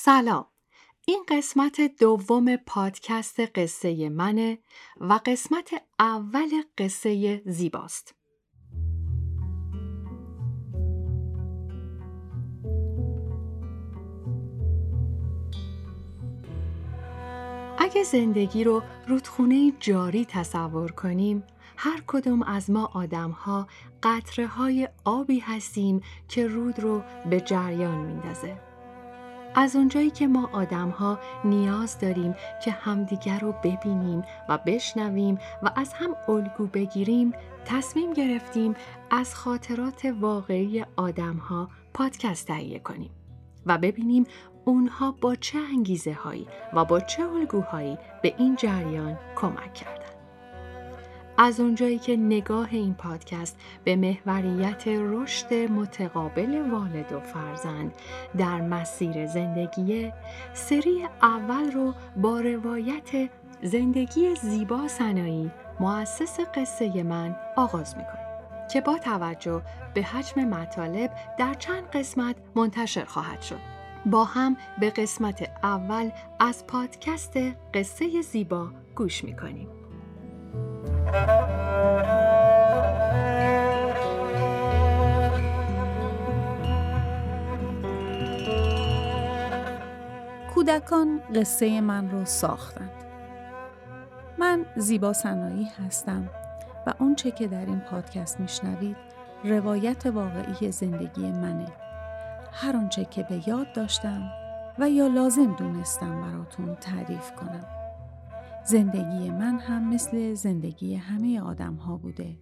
سلام این قسمت دوم پادکست قصه منه و قسمت اول قصه زیباست اگه زندگی رو رودخونه جاری تصور کنیم هر کدوم از ما آدم ها قطره های آبی هستیم که رود رو به جریان میندازه. از اونجایی که ما آدم ها نیاز داریم که همدیگر رو ببینیم و بشنویم و از هم الگو بگیریم تصمیم گرفتیم از خاطرات واقعی آدم ها پادکست تهیه کنیم و ببینیم اونها با چه انگیزه هایی و با چه الگوهایی به این جریان کمک کردن. از اونجایی که نگاه این پادکست به محوریت رشد متقابل والد و فرزند در مسیر زندگی سری اول رو با روایت زندگی زیبا سنایی مؤسس قصه من آغاز می‌کنیم که با توجه به حجم مطالب در چند قسمت منتشر خواهد شد. با هم به قسمت اول از پادکست قصه زیبا گوش می‌کنیم. کودکان قصه من رو ساختند. من زیبا سنایی هستم و اونچه که در این پادکست میشنوید روایت واقعی زندگی منه. هر آنچه که به یاد داشتم و یا لازم دونستم براتون تعریف کنم. زندگی من هم مثل زندگی همه آدم ها بوده.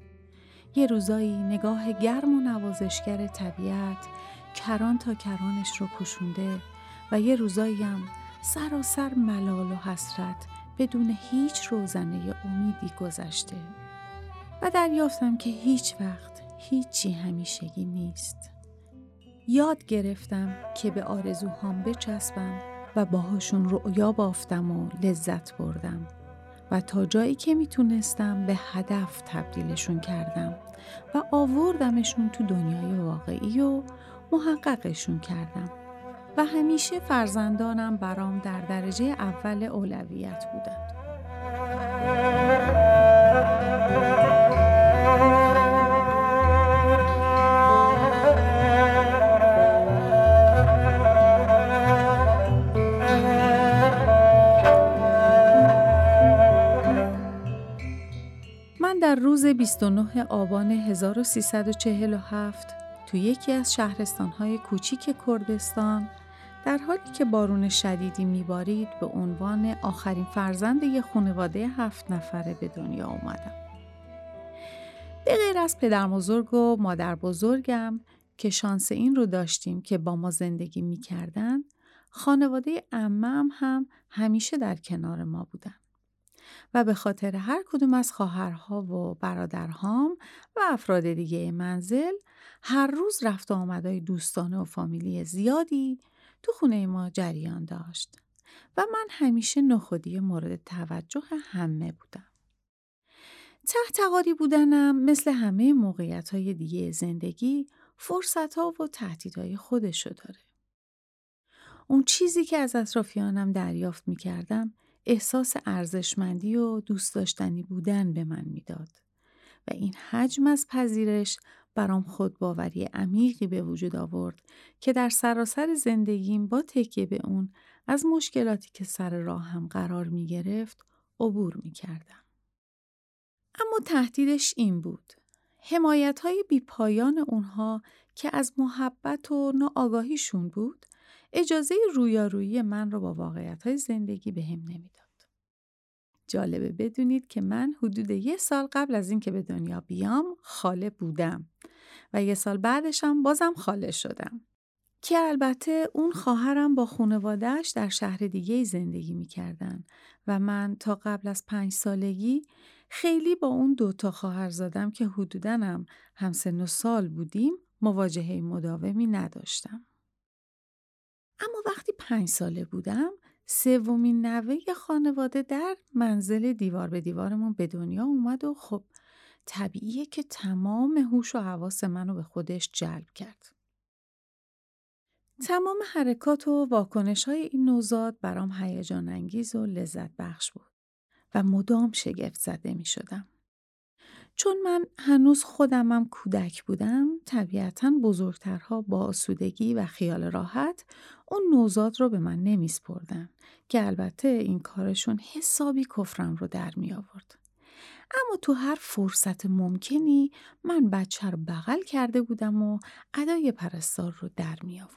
یه روزایی نگاه گرم و نوازشگر طبیعت کران تا کرانش رو پوشونده و یه روزایی هم سراسر ملال و حسرت بدون هیچ روزنه امیدی گذشته و دریافتم که هیچ وقت هیچی همیشگی نیست. یاد گرفتم که به آرزوهام بچسبم و باهاشون رؤیا بافتم و لذت بردم و تا جایی که می‌تونستم به هدف تبدیلشون کردم و آوردمشون تو دنیای واقعی و محققشون کردم و همیشه فرزندانم برام در درجه اول اولویت بودند. در روز 29 آبان 1347 تو یکی از شهرستانهای کوچیک کردستان در حالی که بارون شدیدی میبارید به عنوان آخرین فرزند یک خانواده هفت نفره به دنیا اومدم. به غیر از پدر بزرگ و مادر بزرگم که شانس این رو داشتیم که با ما زندگی می‌کردن خانواده امم هم همیشه در کنار ما بودن. و به خاطر هر کدوم از خواهرها و برادرهام و افراد دیگه منزل هر روز رفت آمدای دوستانه و فامیلی زیادی تو خونه ما جریان داشت و من همیشه نخودی مورد توجه همه بودم. تحتقاری بودنم مثل همه موقعیت های دیگه زندگی فرصت ها و تهدیدهای خودشو داره. اون چیزی که از اطرافیانم دریافت می کردم احساس ارزشمندی و دوست داشتنی بودن به من می‌داد و این حجم از پذیرش برام خودباوری عمیقی به وجود آورد که در سراسر زندگیم با تکیه به اون از مشکلاتی که سر راه هم قرار می گرفت عبور می کردم. اما تهدیدش این بود. حمایت های بی پایان اونها که از محبت و ناآگاهیشون بود اجازه رویارویی من رو با واقعیت های زندگی به هم نمی‌داد. جالبه بدونید که من حدود یه سال قبل از اینکه به دنیا بیام خاله بودم و یه سال بعدشم بازم خاله شدم. که البته اون خواهرم با خانوادهش در شهر دیگه زندگی می‌کردن و من تا قبل از پنج سالگی خیلی با اون دوتا خواهر زادم که حدودنم هم سن و سال بودیم مواجهه مداومی نداشتم. اما وقتی پنج ساله بودم سومین نوه خانواده در منزل دیوار به دیوارمون به دنیا اومد و خب طبیعیه که تمام هوش و حواس منو به خودش جلب کرد. تمام حرکات و واکنش های این نوزاد برام هیجان انگیز و لذت بخش بود و مدام شگفت زده می شدم. چون من هنوز خودمم کودک بودم طبیعتا بزرگترها با آسودگی و خیال راحت اون نوزاد رو به من نمیسپردن که البته این کارشون حسابی کفرم رو در می آورد. اما تو هر فرصت ممکنی من بچه رو بغل کرده بودم و ادای پرستار رو در می آوردم.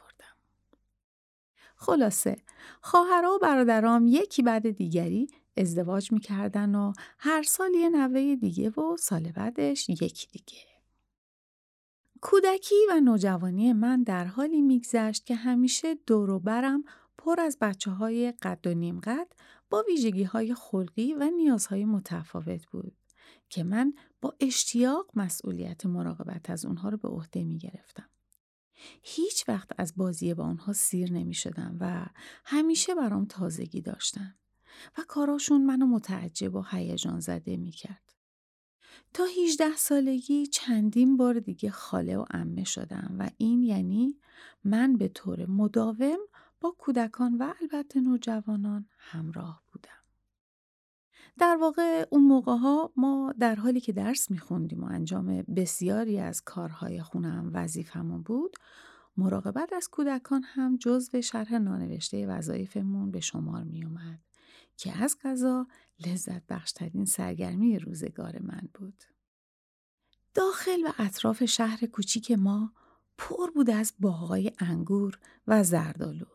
خلاصه خواهرها و برادرام یکی بعد دیگری ازدواج می‌کردن و هر سال یه نوه دیگه و سال بعدش یکی دیگه. کودکی و نوجوانی من در حالی میگذشت که همیشه دور برم پر از بچه های قد و نیم قد با ویژگی های خلقی و نیازهای متفاوت بود که من با اشتیاق مسئولیت مراقبت از اونها رو به عهده می گرفتم. هیچ وقت از بازی با اونها سیر نمی شدم و همیشه برام تازگی داشتن و کاراشون منو متعجب و هیجان زده می کرد. تا 18 سالگی چندین بار دیگه خاله و امه شدم و این یعنی من به طور مداوم با کودکان و البته نوجوانان همراه بودم. در واقع اون موقع ها ما در حالی که درس میخوندیم و انجام بسیاری از کارهای خونم وظیفمون بود مراقبت از کودکان هم جزو شرح نانوشته وظایفمون به شمار می اومد که از غذا لذت بخشترین سرگرمی روزگار من بود. داخل و اطراف شهر کوچیک ما پر بود از باغای انگور و زردالو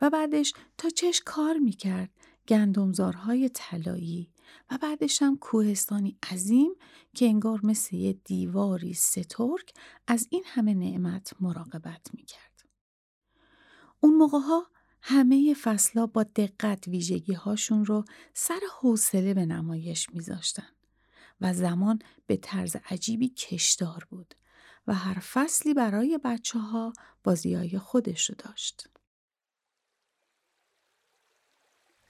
و بعدش تا چش کار می‌کرد گندمزارهای طلایی و بعدش هم کوهستانی عظیم که انگار مثل یه دیواری سترک از این همه نعمت مراقبت می‌کرد. اون موقع ها همه فصلا با دقت ویژگی هاشون رو سر حوصله به نمایش میذاشتن و زمان به طرز عجیبی کشدار بود و هر فصلی برای بچه ها بازیای خودشو داشت.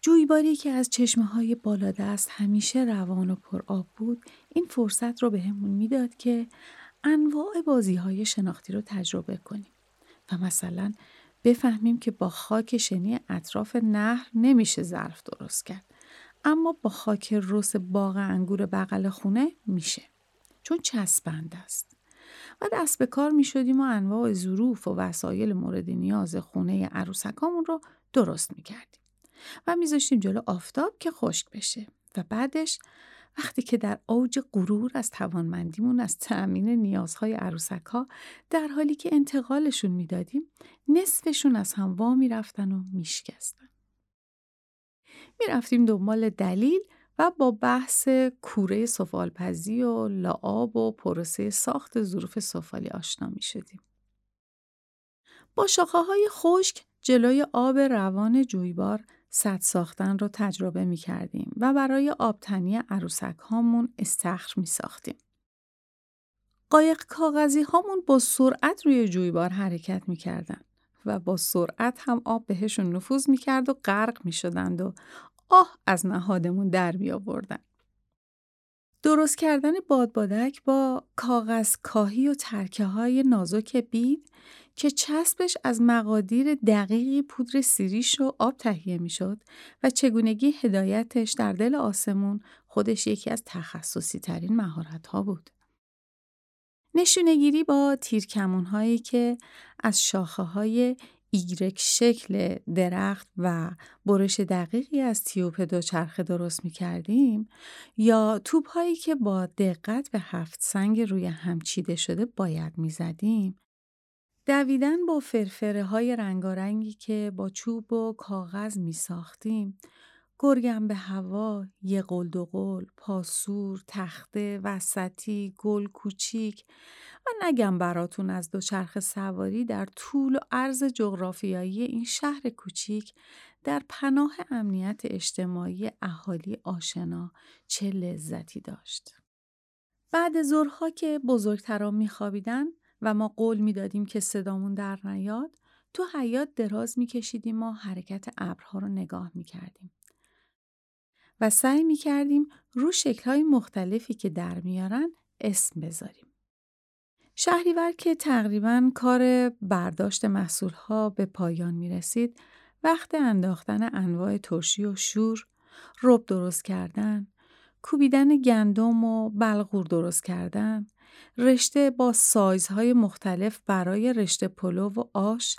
جویباری که از چشمه های بالادست همیشه روان و پر آب بود این فرصت رو بهمون به می‌داد که انواع بازی های شناختی رو تجربه کنیم و مثلا بفهمیم که با خاک شنی اطراف نهر نمیشه ظرف درست کرد. اما با خاک رس باغ انگور بغل خونه میشه. چون چسبند است. و دست به کار می شدیم و انواع ظروف و وسایل مورد نیاز خونه عروسکامون رو درست می کردیم. و میذاشتیم جلو آفتاب که خشک بشه. و بعدش وقتی که در اوج غرور از توانمندیمون از تأمین نیازهای عروسک ها در حالی که انتقالشون می‌دادیم نصفشون از هم وا می‌رفتن و میشکستن. می‌رفتیم دنبال دلیل و با بحث کوره سفالپزی و لعاب و پروسه ساخت ظروف سفالی آشنا می شدیم. با شاخه های خشک جلوی آب روان جویبار سد ساختن رو تجربه می کردیم و برای آبتنی عروسک هامون استخر می ساختیم. قایق کاغذی هامون با سرعت روی جویبار حرکت می کردن و با سرعت هم آب بهشون نفوذ می کرد و غرق می شدند و آه از نهادمون در می آوردن. درست کردن بادبادک با کاغذ کاهی و ترکه های نازک بید که چسبش از مقادیر دقیقی پودر سیریش و آب تهیه می‌شد و چگونگی هدایتش در دل آسمون خودش یکی از تخصصی ترین مهارت ها بود. نشونگیری با تیرکمون هایی که از شاخه های ایگرک شکل درخت و برش دقیقی از تیوپ دوچرخه درست می کردیم یا توپ هایی که با دقت به هفت سنگ روی هم چیده شده باید می زدیم دویدن با فرفره های رنگارنگی که با چوب و کاغذ می ساختیم گرگم به هوا، یه قل دو قل، پاسور، تخته، وسطی، گل کوچیک و نگم براتون از دوچرخه سواری در طول و عرض جغرافیایی این شهر کوچیک در پناه امنیت اجتماعی اهالی آشنا چه لذتی داشت. بعد ظهرها که بزرگتران میخوابیدن و ما قول می‌دادیم که صدامون در نیاد تو حیات دراز میکشیدیم و حرکت ابرها رو نگاه می‌کردیم و سعی می‌کردیم رو شکلهای مختلفی که در میارن اسم بذاریم. شهریور که تقریبا کار برداشت محصولها به پایان می رسید وقت انداختن انواع ترشی و شور، رب درست کردن، کوبیدن گندم و بلغور درست کردن، رشته با سایزهای مختلف برای رشته پلو و آش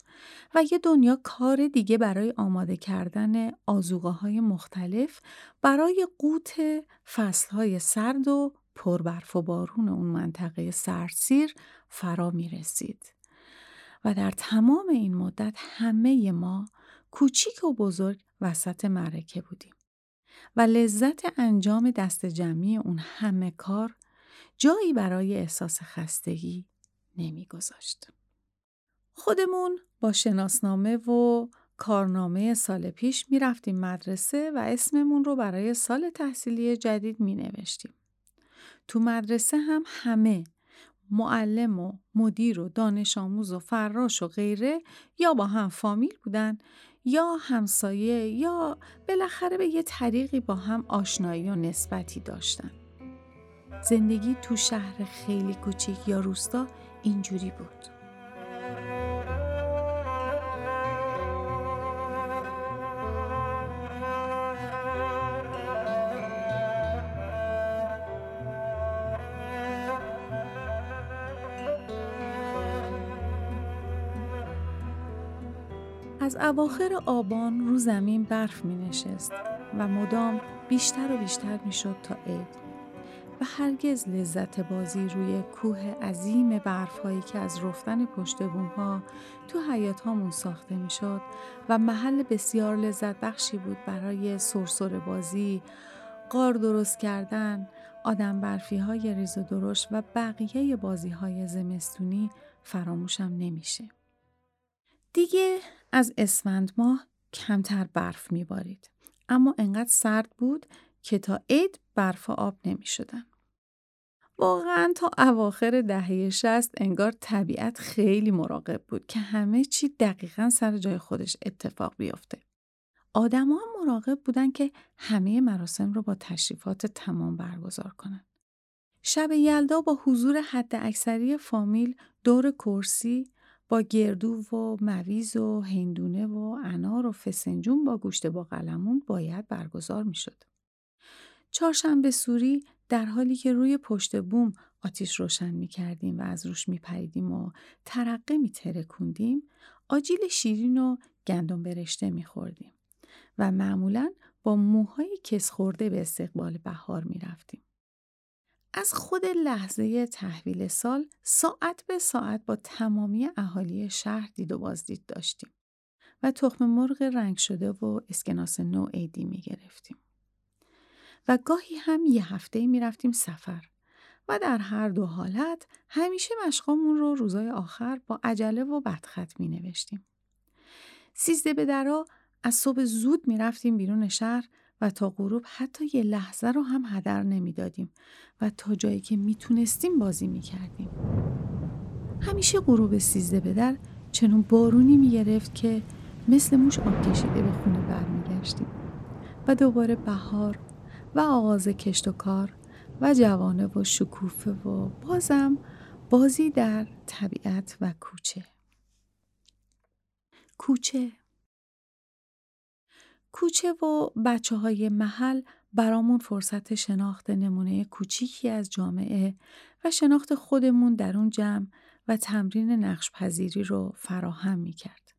و یه دنیا کار دیگه برای آماده کردن آزوغه های مختلف برای قوت فصلهای سرد و پربرف و بارون اون منطقه سرسیر فرا می رسید. و در تمام این مدت همه ما کوچیک و بزرگ وسط معرکه بودیم. و لذت انجام دست جمعی اون همه کار جایی برای احساس خستگی نمیگذاشت. خودمون با شناسنامه و کارنامه سال پیش می رفتیم مدرسه و اسممون رو برای سال تحصیلی جدید می نوشتیم. تو مدرسه هم همه معلم و مدیر و دانش آموز و فراش و غیره یا با هم فامیل بودن یا همسایه یا بالاخره به یه طریقی با هم آشنایی و نسبتی داشتن. زندگی تو شهر خیلی کوچیک یا روستا اینجوری بود. از اواخر آبان رو زمین برف می نشست و مدام بیشتر و بیشتر می شد تا عید و هرگز لذت بازی روی کوه عظیم برف هایی که از رفتن پشت بوم تو حیات هامون ساخته می شد و محل بسیار لذت بخشی بود برای سرسر بازی، قار درست کردن، آدم برفی های ریز و درشت و بقیه بازی های زمستونی فراموشم نمیشه. دیگه از اسفند ماه کمتر برف میبارید. اما انقدر سرد بود که تا عید برف و آب نمی شدن. واقعا تا اواخر دهه شست انگار طبیعت خیلی مراقب بود که همه چی دقیقا سر جای خودش اتفاق بیفته. آدم هم مراقب بودن که همه مراسم رو با تشریفات تمام برگزار کنن. شب یلدا با حضور حد اکثری فامیل دور کرسی با گردو و مویز و هندونه و انار و فسنجون با گوشت با قلمون باید برگزار می شد. چهارشنبه سوری در حالی که روی پشت بوم آتیش روشن می کردیم و از روش می پریدیم و ترقه می ترکوندیم آجیل شیرین و گندم برشته می خوردیم و معمولا با موهای کس خورده به استقبال بهار می رفتیم. از خود لحظه تحویل سال ساعت به ساعت با تمامی اهالی شهر دید و بازدید داشتیم و تخم مرغ رنگ شده و اسکناس نو عیدی می گرفتیم. و گاهی هم یه هفته می رفتیم سفر و در هر دو حالت همیشه مشقامون رو روزای آخر با عجله و بدخط می نوشتیم. سیزده به درا از صبح زود می رفتیم بیرون شهر و تا غروب حتی یه لحظه رو هم هدر نمی‌دادیم و تا جایی که می‌تونستیم بازی می‌کردیم. همیشه غروب سیزده به در چنون بارونی می‌گرفت که مثل موش آب کشیده به خونه برمیگشتیم و دوباره بهار و آغاز کشت و کار و جوانه و شکوفه و بازم بازی در طبیعت و کوچه کوچه کوچه و بچه های محل برامون فرصت شناخت نمونه کوچیکی از جامعه و شناخت خودمون در اون جمع و تمرین نقش پذیری رو فراهم می کرد.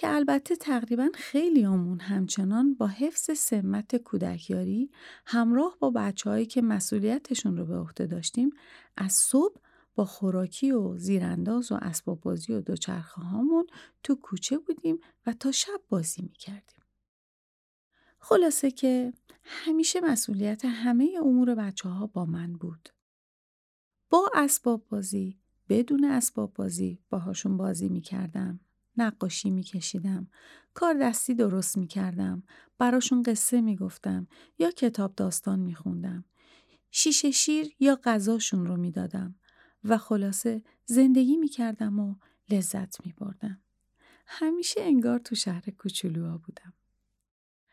که البته تقریبا خیلی آمون همچنان با حفظ سمت کودکیاری همراه با بچههایی که مسئولیتشون رو به عهده داشتیم از صبح با خوراکی و زیرانداز و اسباب بازی و دوچرخه هامون تو کوچه بودیم و تا شب بازی می کردیم. خلاصه که همیشه مسئولیت همه امور بچه ها با من بود. با اسباب بازی، بدون اسباب بازی باهاشون بازی می کردم. نقاشی می کشیدم. کار دستی درست می کردم. براشون قصه می گفتم یا کتاب داستان می خوندم. شیشه شیر یا غذاشون رو می دادم. و خلاصه زندگی می کردم و لذت می بردم. همیشه انگار تو شهر کوچولوها بودم.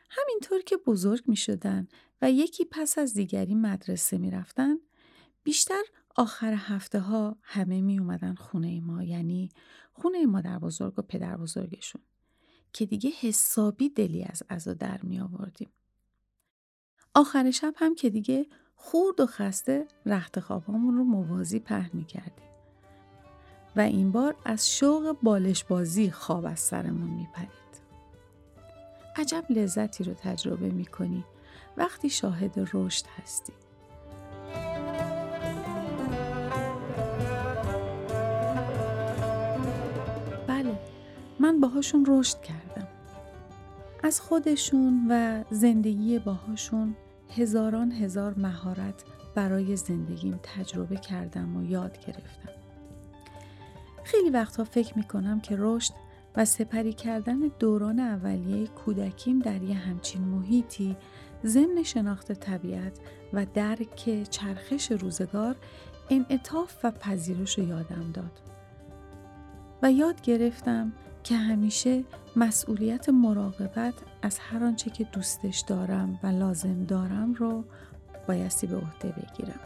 همینطور که بزرگ می شدن و یکی پس از دیگری مدرسه می رفتن، بیشتر آخر هفته ها همه می اومدن خونه ما یعنی خونه مادر بزرگ و پدر بزرگشون که دیگه حسابی دلی از ازا در می آوردیم. آخر شب هم که دیگه خورد و خسته رخت خوابامون رو موازی پهن می کردیم. و این بار از شوق بالش بازی خواب از سرمون می پرید. عجب لذتی رو تجربه می کنی وقتی شاهد رشد هستی. باهاشون رشد کردم. از خودشون و زندگی باهاشون هزاران هزار مهارت برای زندگیم تجربه کردم و یاد گرفتم. خیلی وقتها فکر می کنم که رشد و سپری کردن دوران اولیه کودکیم در یه همچین محیطی ضمن شناخت طبیعت و درک چرخش روزگار انعطاف و پذیرش رو یادم داد. و یاد گرفتم که همیشه مسئولیت مراقبت از هر آنچه که دوستش دارم و لازم دارم رو بایستی به عهده بگیرم.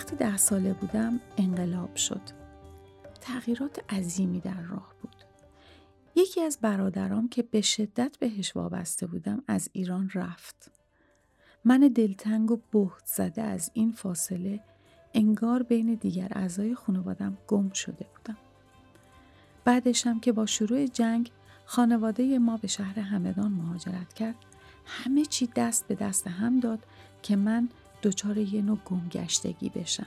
وقتی ده ساله بودم انقلاب شد. تغییرات عظیمی در راه بود. یکی از برادرام که به شدت بهش وابسته بودم از ایران رفت. من دلتنگ و بهت زده از این فاصله انگار بین دیگر اعضای خانوادم گم شده بودم. بعدشم که با شروع جنگ خانواده ما به شهر همدان مهاجرت کرد همه چی دست به دست هم داد که من دچار یه نوع گمگشتگی بشم.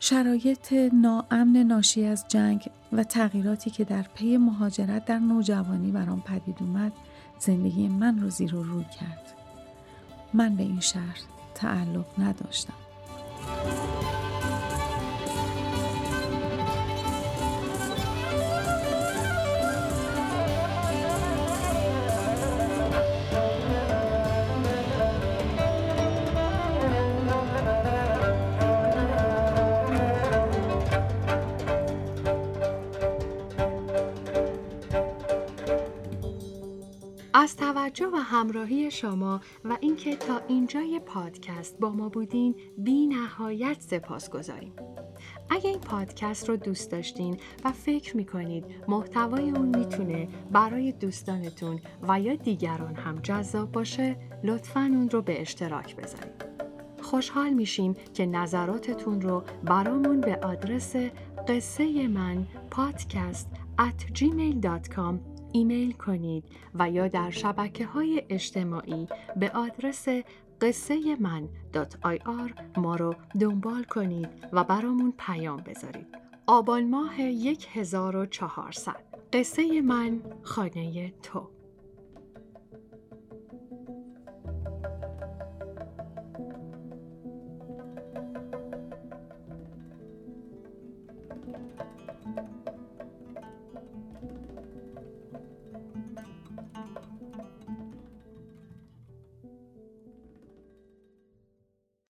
شرایط ناامن ناشی از جنگ و تغییراتی که در پی مهاجرت در نوجوانی برام پدید اومد زندگی من رو زیر و رو کرد. من به این شهر تعلق نداشتم. از توجه و همراهی شما و اینکه تا اینجای پادکست با ما بودین بی نهایت سپاس گذاریم. اگه این پادکست رو دوست داشتین و فکر می‌کنید محتوای اون می‌تونه برای دوستانتون و یا دیگران هم جذاب باشه لطفا اون رو به اشتراک بذارید. خوشحال میشیم که نظراتتون رو برامون به آدرس قصه من پادکست at gmail.com ایمیل کنید و یا در شبکه های اجتماعی به آدرس قصه من ما رو دنبال کنید و برامون پیام بذارید. آبان ماه 1400 قصه من خانه تو